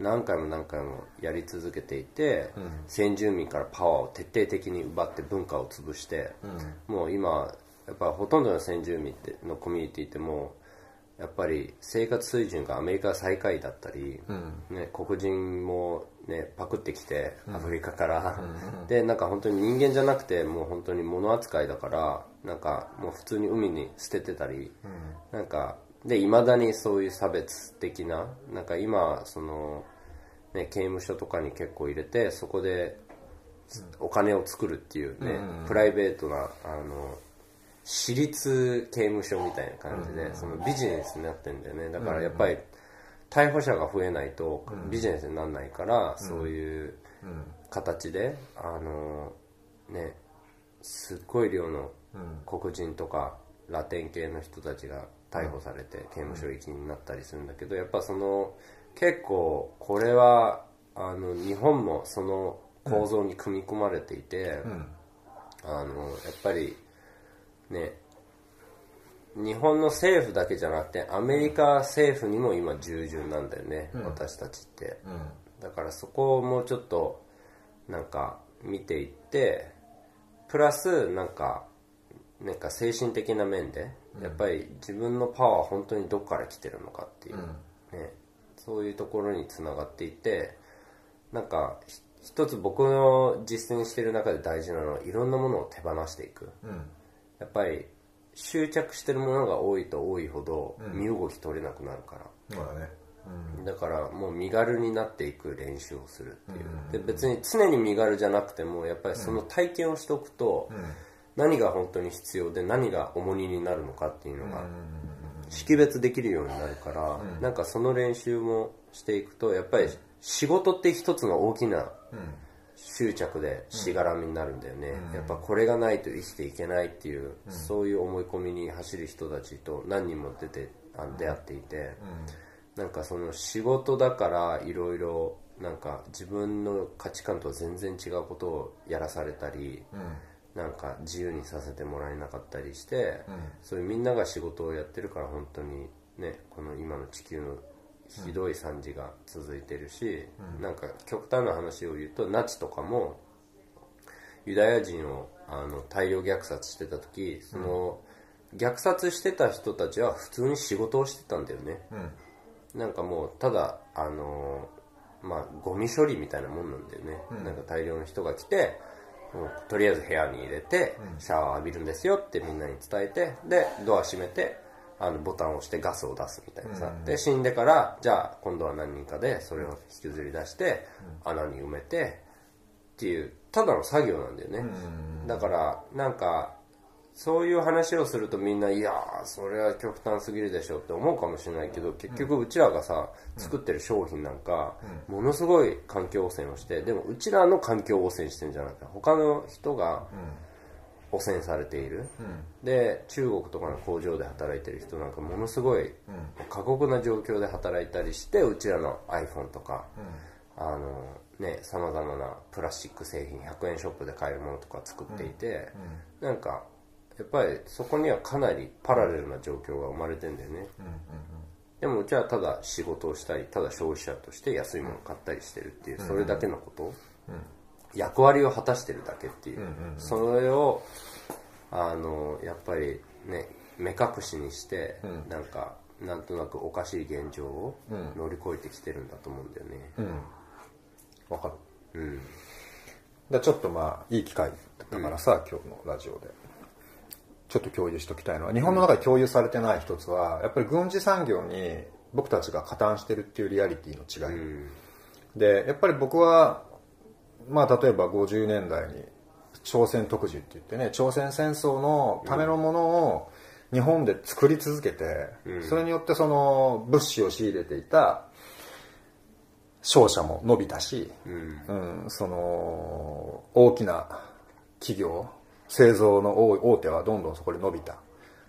A: 何回も何回もやり続けていて、先住民からパワーを徹底的に奪って文化を潰して、もう今やっぱほとんどの先住民ってのコミュニティってもうやっぱり生活水準がアメリカ最下位だったり、ね、黒人も、ね、パクってきてアフリカから、でなんか本当に人間じゃなくてもう本当に物扱いだからなんかもう普通に海に捨ててたり、なんかでいまだにそういう差別的ななんか今その、ね、刑務所とかに結構入れてそこでお金を作るっていうね、プライベートなあの私立刑務所みたいな感じで、そのビジネスになってんだよね。だからやっぱり逮捕者が増えないとビジネスにならないから、そういう形であのねすっごい量の黒人とかラテン系の人たちが逮捕されて刑務所行きになったりするんだけどやっぱその結構これはあの日本もその構造に組み込まれていて、あのやっぱりね日本の政府だけじゃなくてアメリカ政府にも今従順なんだよね、私たちって、だからそこをもうちょっとなんか見ていってプラスなんかなんか精神的な面でやっぱり自分のパワーは本当にどこから来てるのかっていう、ね、そういうところにつながっていてなんかひ一つ僕の実践してる中で大事なのはいろんなものを手放していく、やっぱり執着してるものが多いと多いほど身動き取れなくなるから、
B: そうだね
A: だからもう身軽になっていく練習をするっていう、で別に常に身軽じゃなくてもやっぱりその体験をしておくと、何が本当に必要で何が重荷になるのかっていうのが識別できるようになるから、なんかその練習もしていくとやっぱり仕事って一つの大きな執着でしがらみになるんだよね、やっぱこれがないと生きていけないっていう、そういう思い込みに走る人たちと何人も出て出会っていて、なんかその仕事だからいろいろなんか自分の価値観とは全然違うことをやらされたり、なんか自由にさせてもらえなかったりして、そういうみんなが仕事をやってるから本当にねこの今の地球のひどい惨事が続いてるし、なんか極端な話を言うとナチとかもユダヤ人をあの大量虐殺してた時その、虐殺してた人たちは普通に仕事をしてたんだよね、なんかもうただあのまあゴミ処理みたいなもんなんだよね、なんか大量の人が来てもうとりあえず部屋に入れてシャワー浴びるんですよってみんなに伝えてでドア閉めてあのボタンを押してガスを出すみたいなさ、で死んでからじゃあ今度は何人かでそれを引きずり出して穴に埋めてっていうただの作業なんだよね、だからなんかそういう話をするとみんないやーそれは極端すぎるでしょって思うかもしれないけど結局うちらがさ作ってる商品なんかものすごい環境汚染をしてでもうちらの環境汚染してるんじゃなくて他の人が汚染されている、で中国とかの工場で働いてる人なんかものすごい過酷な状況で働いたりしてうちらの iPhone とか、あのねさまざまなプラスチック製品100円ショップで買えるものとか作っていて、なんかやっぱりそこにはかなりパラレルな状況が生まれてんだよね、でもうちはただ仕事をしたりただ消費者として安いものを買ったりしてるっていうそれだけのこと、役割を果たしてるだけっていう、それをあのやっぱりね目隠しにして、なんかなんとなくおかしい現状を乗り越えてきてるんだと思うんだよね。
B: わかる？
A: うん。
B: でちょっとまあいい機会だからさ、今日のラジオで。ちょっと共有しておきたいのは日本の中で共有されてない一つはやっぱり軍事産業に僕たちが加担してるっていうリアリティの違い、
A: うん。
B: でやっぱり僕はまあ例えば50年代に朝鮮特需って言ってね朝鮮戦争のためのものを日本で作り続けて、それによってその物資を仕入れていた商社も伸びたし、
A: うん。
B: うん、その大きな企業製造の大大手はどんどんそこで伸びた。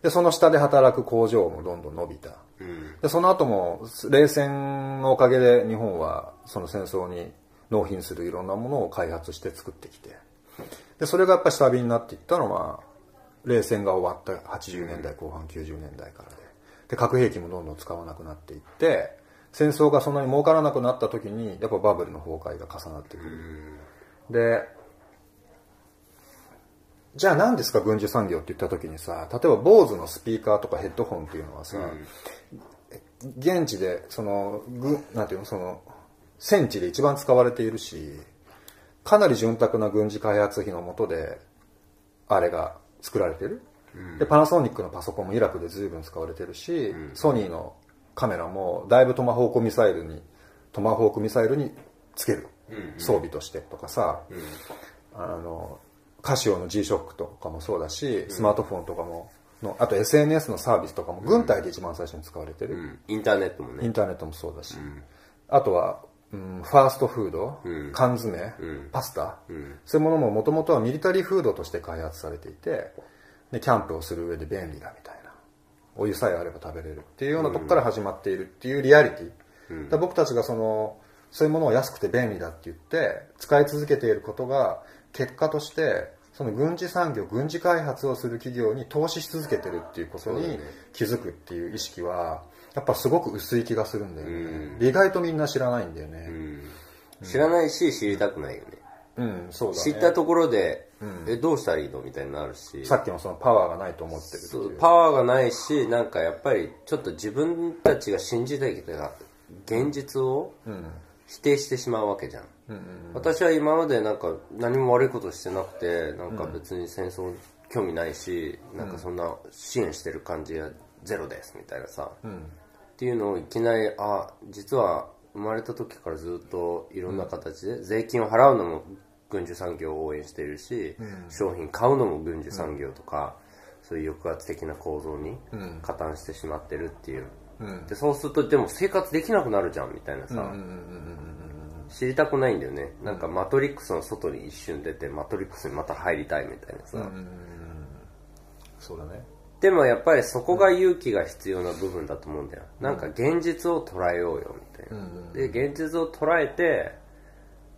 B: でその下で働く工場もどんどん伸びた。
A: うん。
B: でその後も冷戦のおかげで日本はその戦争に納品するいろんなものを開発して作ってきて。でそれがやっぱり下火になっていったのは冷戦が終わった80年代後半90年代からで。で核兵器もどんどん使わなくなっていって戦争がそんなに儲からなくなった時にやっぱバブルの崩壊が重なってくる。でじゃあ何ですか軍需産業って言った時にさ例えば BOSE のスピーカーとかヘッドホンっていうのはさ、現地でそのぐなんていうのその戦地で一番使われているしかなり潤沢な軍事開発費のもとであれが作られてる、でパナソニックのパソコンもイラクで随分使われてるし、ソニーのカメラもだいぶトマホークミサイルにトマホークミサイルにつける。装備としてとかさ、あのカシオの G-SHOCK とかもそうだし、スマートフォンとかものあと SNS のサービスとかも軍隊で一番最初に使われてる、
A: うん。インターネットもね。
B: インターネットもそうだし、あとは、うん、ファーストフード、
A: うん。
B: 缶詰、パスタ、そういうものももともとはミリタリーフードとして開発されていてでキャンプをする上で便利だみたいな。お湯さえあれば食べれるっていうようなとこから始まっているっていうリアリティ、だ僕たちがそのそういうものを安くて便利だって言って使い続けていることが結果としてその軍事産業軍事開発をする企業に投資し続けてるっていうことに気づくっていう意識はやっぱすごく薄い気がするんだよね、で意外とみんな知らないんだよね、
A: うん。知らないし知りたくないよね、
B: うん、そうだね。
A: 知ったところで、えどうしたらいいのみたいになるし。
B: さっきのそのパワーがないと思ってるって。
A: パワーがないしなんかやっぱりちょっと自分たちが信じたいけど現実を否定してしまうわけじゃん、私は今までなんか何も悪いことしてなくてなんか別に戦争興味ないし、なんかそんな支援してる感じがゼロですみたいなさ、っていうのをいきなりあ実は生まれた時からずっといろんな形で、税金を払うのも軍需産業を応援しているし、商品買うのも軍需産業とか、そういう抑圧的な構造に加担してしまってるっていう、でそうするとでも生活できなくなるじゃんみたいなさ、知りたくないんだよね。なんかマトリックスの外に一瞬出てマトリックスにまた入りたいみたいなさ、
B: そうだね。
A: でもやっぱりそこが勇気が必要な部分だと思うんだよ。なんか現実を捉えようよみたいな。で、現実を捉えて、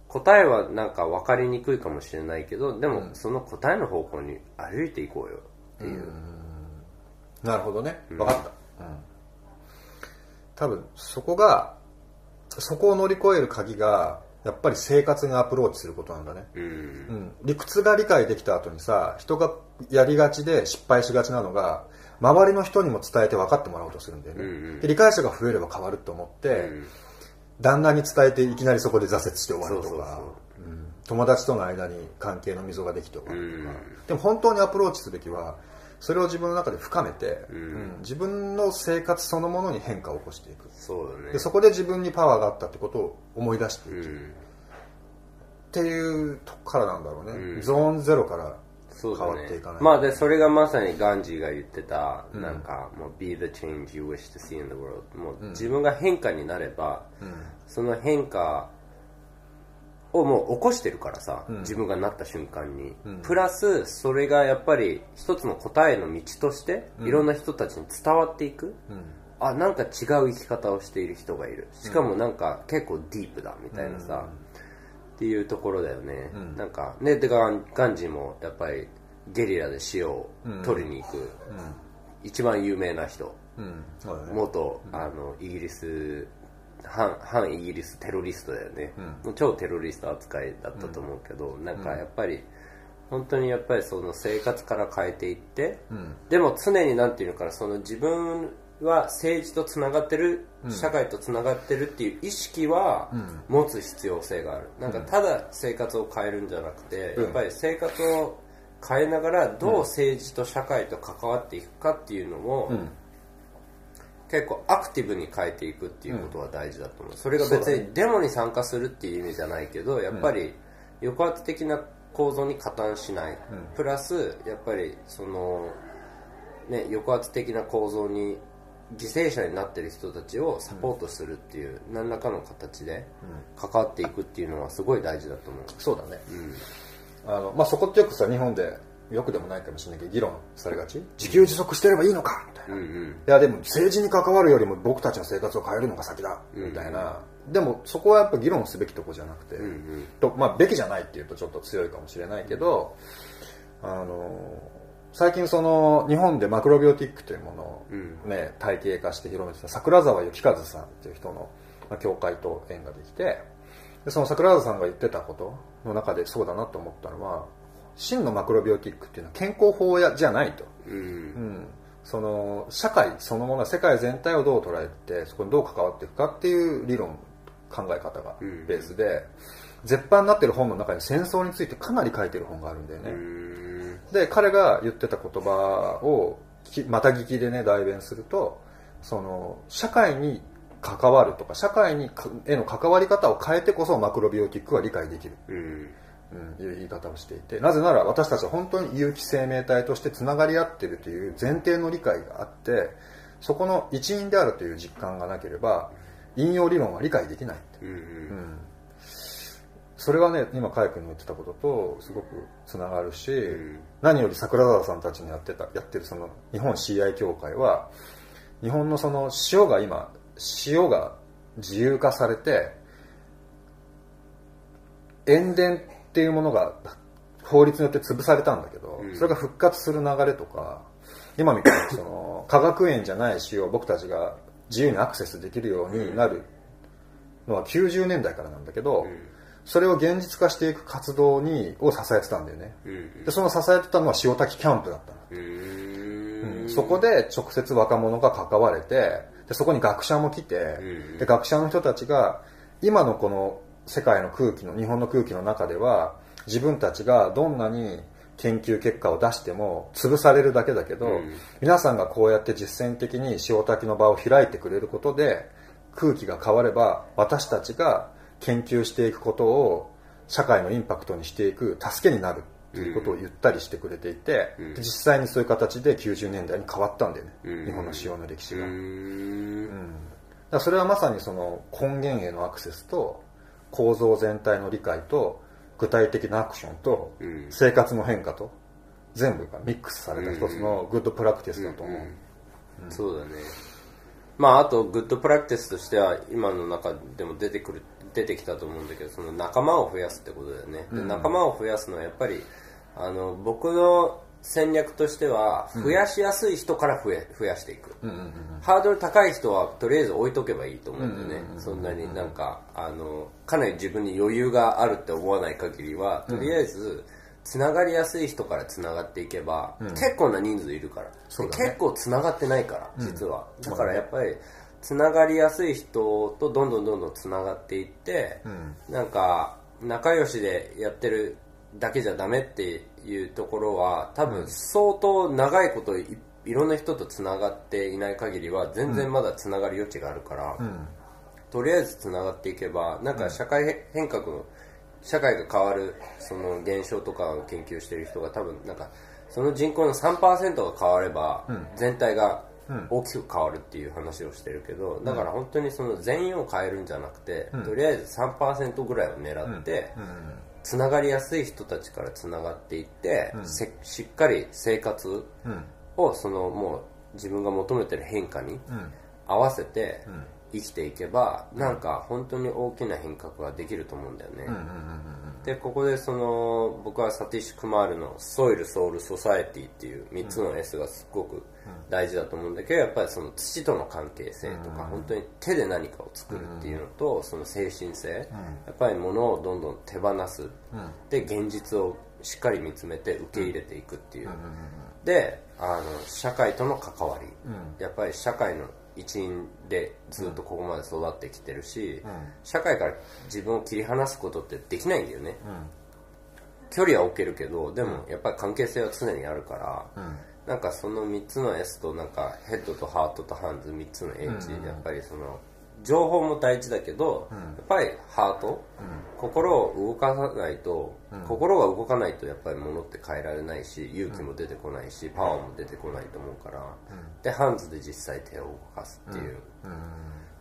A: 答えはなんか分かりにくいかもしれないけど、でもその答えの方向に歩いていこうよっていう。
B: なるほどね。分かった。うん。多分、そこが、そこを乗り越える鍵が、やっぱり生活にアプローチすることなんだね。
A: うん。
B: うん、理屈が理解できた後にさ人がやりがちで失敗しがちなのが周りの人にも伝えて分かってもらおうとするんだよね、
A: うんうん。
B: で理解者が増えれば変わると思って、
A: ん。
B: 旦那に伝えていきなりそこで挫折して終わるとか友達との間に関係の溝ができて終わるとか、
A: うん。
B: でも本当にアプローチすべきはそれを自分の中で深めて、
A: ん
B: うん。自分の生活そのものに変化を起こしていく。
A: そうだね。
B: で。そこで自分にパワーがあったってことを思い出していく、っ
A: うん。
B: ていうとこからなんだろうね、
A: うん。
B: ゾーンゼロから変わっていかない。
A: まあで、それがまさにガンジーが言ってた、なんか、もう be the change you wish to see in the world。もう自分が変化になれば、その変化をもう起こしてるからさ、自分がなった瞬間に。プラス、それがやっぱり一つの答えの道として、いろんな人たちに伝わっていく。あ、なんか違う生き方をしている人がいる。しかもなんか結構ディープだみたいなさ、っていうところだよね。なんか、ね、で、ガンガンジーもやっぱりゲリラで塩を取りに行く、一番有名な人。
B: うん。そうだね。
A: 元、あのイギリス反反イギリステロリストだよね、もう超テロリスト扱いだったと思うけど、なんかやっぱり本当にやっぱりその生活から変えていって、でも常になんていうのかなその自分は政治とつながってる、社会とつながってるっていう意識は持つ必要性がある。なんかただ生活を変えるんじゃなくて、やっぱり生活を変えながらどう政治と社会と関わっていくかっていうのを、結構アクティブに変えていくっていうことは大事だと思う、それが別にデモに参加するっていう意味じゃないけどやっぱり抑圧的な構造に加担しない、プラスやっぱりその、ね、抑圧的な構造に犠牲者になってる人たちをサポートするっていう、何らかの形で関わっていくっていうのはすごい大事だと思う、
B: そうだね、あのまあ、そこってよくさ日本でよくでもないかもしれないけど議論されがち。自給自足してればいいのか。みたいな、
A: うんうん。
B: いやでも政治に関わるよりも僕たちの生活を変えるのが先だ。みたいな、でもそこはやっぱ議論すべきとこじゃなくて、
A: ん
B: とまあ、べきじゃないっていうとちょっと強いかもしれないけど、あの最近その日本でマクロビオティックというものを、ね体系化して広めてた桜沢幸和さんっていう人の、まあ、教会と縁ができてでその桜沢さんが言ってたことの中でそうだなと思ったのは真のマクロビオティックっていうのは健康法やじゃないと。
A: うん。
B: うんその社会そのもの世界全体をどう捉えてそこにどう関わっていくかっていう理論考え方が
A: ん。
B: ベースで、絶版になってる本の中に戦争についてかなり書いてる本があるんだよね、
A: うん
B: で彼が言ってた言葉をまた聞きでね代弁するとその社会に関わるとか社会にかへの関わり方を変えてこそマクロビオティックは理解できる
A: うん。
B: うん、いう言い方をしていてなぜなら私たちは本当に有機生命体としてつながり合っているという前提の理解があってそこの一員であるという実感がなければ引用理論は理解できない
A: う。ん
B: うん。それはね今カイ君の言ってたこととすごくつながるし、
A: ん。
B: 何より桜沢さんたちのやってたやってるその日本 CI 協会は日本のその塩が今塩が自由化されて塩田っていうものが法律によって潰されたんだけど、それが復活する流れとか今みたいにその化学塩じゃない塩を僕たちが自由にアクセスできるようになるのは90年代からなんだけど、それを現実化していく活動にを支えてたんだよね、
A: うん。
B: でその支えてたのは塩滝キャンプだったの。
A: うー。ん。
B: そこで直接若者が関われてでそこに学者も来て、
A: うん。
B: で学者の人たちが今のこの世界の空気の日本の空気の中では自分たちがどんなに研究結果を出しても潰されるだけだけど、
A: うん。
B: 皆さんがこうやって実践的に塩滝の場を開いてくれることで空気が変われば私たちが研究していくことを社会のインパクトにしていく助けになるっていうことを言ったりしてくれていて、
A: うん。
B: で実際にそういう形で90年代に変わったんだよね、
A: うん。
B: 日本の塩の歴史が、
A: う
B: ん。
A: ん。
B: だそれはまさにその根源へのアクセスと構造全体の理解と具体的なアクションと
A: うん。
B: 生活の変化と全部がミックスされた一つのグッドプラクティスだと思う、
A: そうだね。まああとグッドプラクティスとしては今の中でも出てくる出てきたと思うんだけどその仲間を増やすってことだよね、で仲間を増やすのはやっぱりあの僕の戦略としては増やしやすい人から増え増やしていく、ハードル高い人はとりあえず置いとけばいいと思うんだよね、そんなになんかあのかなり自分に余裕があるって思わない限りはとりあえずつながりやすい人からつながっていけば、結構な人数いるから、
B: ね。
A: 結構つながってないから実は、だからやっぱりつながりやすい人とどんどんどんどんつながっていって、なんか仲良しでやってるだけじゃダメっていうところは多分相当長いこといいろんな人とつながっていない限りは全然まだつながる余地があるから、とりあえずつながっていけばなんか社会変革の社会が変わるその現象とかを研究してる人が多分なんかその人口の3%が変われば全体が大きく変わるっていう話をしてるけどだから本当にその全員を変えるんじゃなくてとりあえず3%ぐらいを狙ってつながりやすい人たちからつながっていってせしっかり生活をそのもう自分が求めてる変化に合わせて生きていけばなんか本当に大きな変革ができると思うんだよね。でここでその僕はサティッシュ・クマールの「ソイル・ソウル・ソサエティ」っていう3つの S がすごく大事だと思うんだけどやっぱりその土との関係性とか本当に手で何かを作るっていうのとその精神性やっぱり物をどんどん手放す。で現実をしっかり見つめて受け入れていくっていう。であの社会との関わり。やっぱり社会の一員でずっとここまで育ってきてるし、社会から自分を切り離すことってできないんだよね、距離は置けるけどでもやっぱり関係性は常にあるから、なんかその3つの S となんかヘッドとハートとハンズ3つの H、やっぱりその情報も大事だけど、やっぱりハート、心を動かさないと、心が動かないとやっぱり物って変えられないし勇気も出てこないし、パワーも出てこないと思うから、でハンズで実際手を動かすっていう、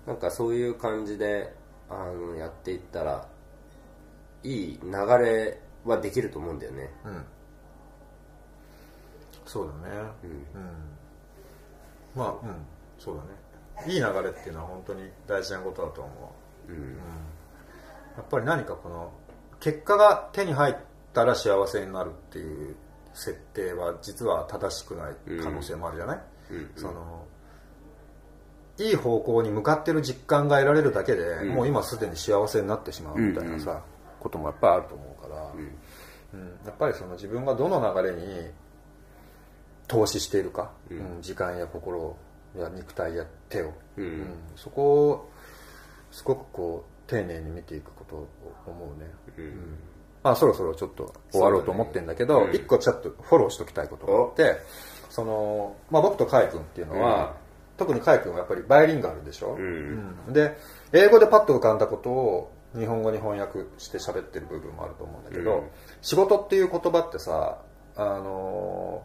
A: なんかそういう感じであのやっていったらいい流れはできると思うんだよね、
B: そうだね。うん、まあうん。そうだね。いい流れっていうのは本当に大事なことだと思う、
A: うん。
B: やっぱり何かこの結果が手に入ったら幸せになるっていう設定は実は正しくない可能性もあるじゃない、
A: うん。
B: そのいい方向に向かってる実感が得られるだけで、もう今すでに幸せになってしまうみたいなさ、こともやっぱりあると思うから、うん。やっぱりその自分がどの流れに投資しているか、うん。時間や心や肉体や手を、
A: うん。
B: うんそこをすごくこう丁寧に見ていくことを思うね、
A: うん。
B: まあそろそろちょっと終わろうと思ってるんだけど
A: ね
B: 一、個ちょっとフォローしときたいことがあってその、まあ、僕とカイ君っていうのは、特にカイ君はやっぱりバイリンガルでしょ、
A: うん。
B: うん。で英語でパッと浮かんだことを日本語に翻訳して喋ってる部分もあると思うんだけど、
A: うん。
B: 仕事っていう言葉ってさあの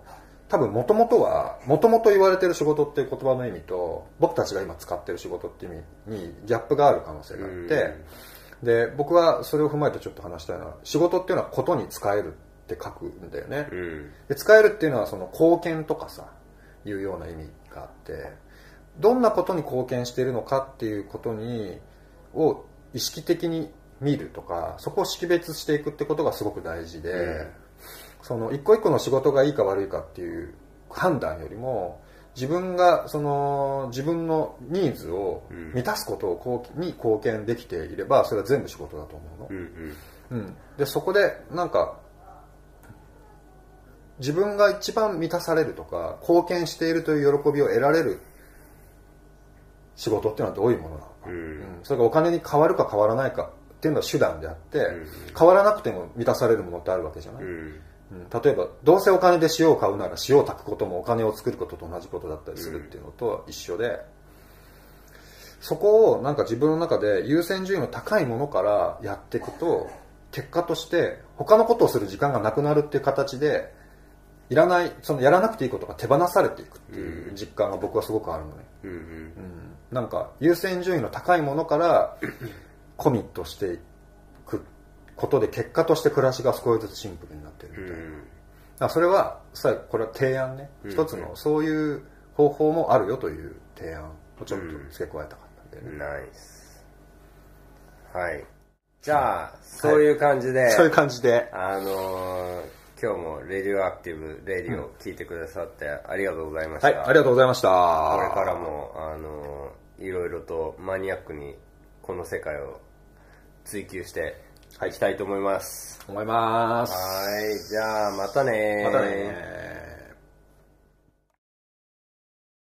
B: 多分もともとはもともと言われてる仕事っていう言葉の意味と僕たちが今使ってる仕事っていう意味にギャップがある可能性があって、で僕はそれを踏まえてちょっと話したいのは仕事っていうのはことに使えるって書くんだよね、
A: うん。
B: で使えるっていうのはその貢献とかさいうような意味があってどんなことに貢献しているのかっていうことにを意識的に見るとかそこを識別していくってことがすごく大事で、
A: うん
B: その一個一個の仕事がいいか悪いかっていう判断よりも自分がその自分のニーズを満たすことをに貢献できていればそれは全部仕事だと思うの、
A: うん
B: うん、でそこでなんか自分が一番満たされるとか貢献しているという喜びを得られる仕事っていうのはどういうものなのか、
A: うん。
B: うん。それがお金に変わるか変わらないかっていうのは手段であって、変わらなくても満たされるものってあるわけじゃない、
A: うん。
B: うん例えばどうせお金で塩を買うなら塩を炊くこともお金を作ることと同じことだったりするっていうのと一緒で、そこをなんか自分の中で優先順位の高いものからやっていくと結果として他のことをする時間がなくなるっていう形でいらないそのやらなくていいことが手放されていくっていう実感が僕はすごくあるのね、
A: うんうん。
B: うんなんか優先順位の高いものからコミットしていくことで結果として暮らしが少しずつシンプルになってるみたいな、だからそれはさこれは提案ね、一つのそういう方法もあるよという提案。をちょっと付け加えたかったんでね、
A: ナイス。はい。じゃあそういう感じで、
B: そういう感じで。
A: あのー今日もレディオアクティブレディオ聞いてくださってありがとうございました、
B: はいありがとうございました。
A: これからも、あのいろいろとマニアックにこの世界を追求していきたいと思います。
B: 思います。
A: はい、じゃあまたね
B: またね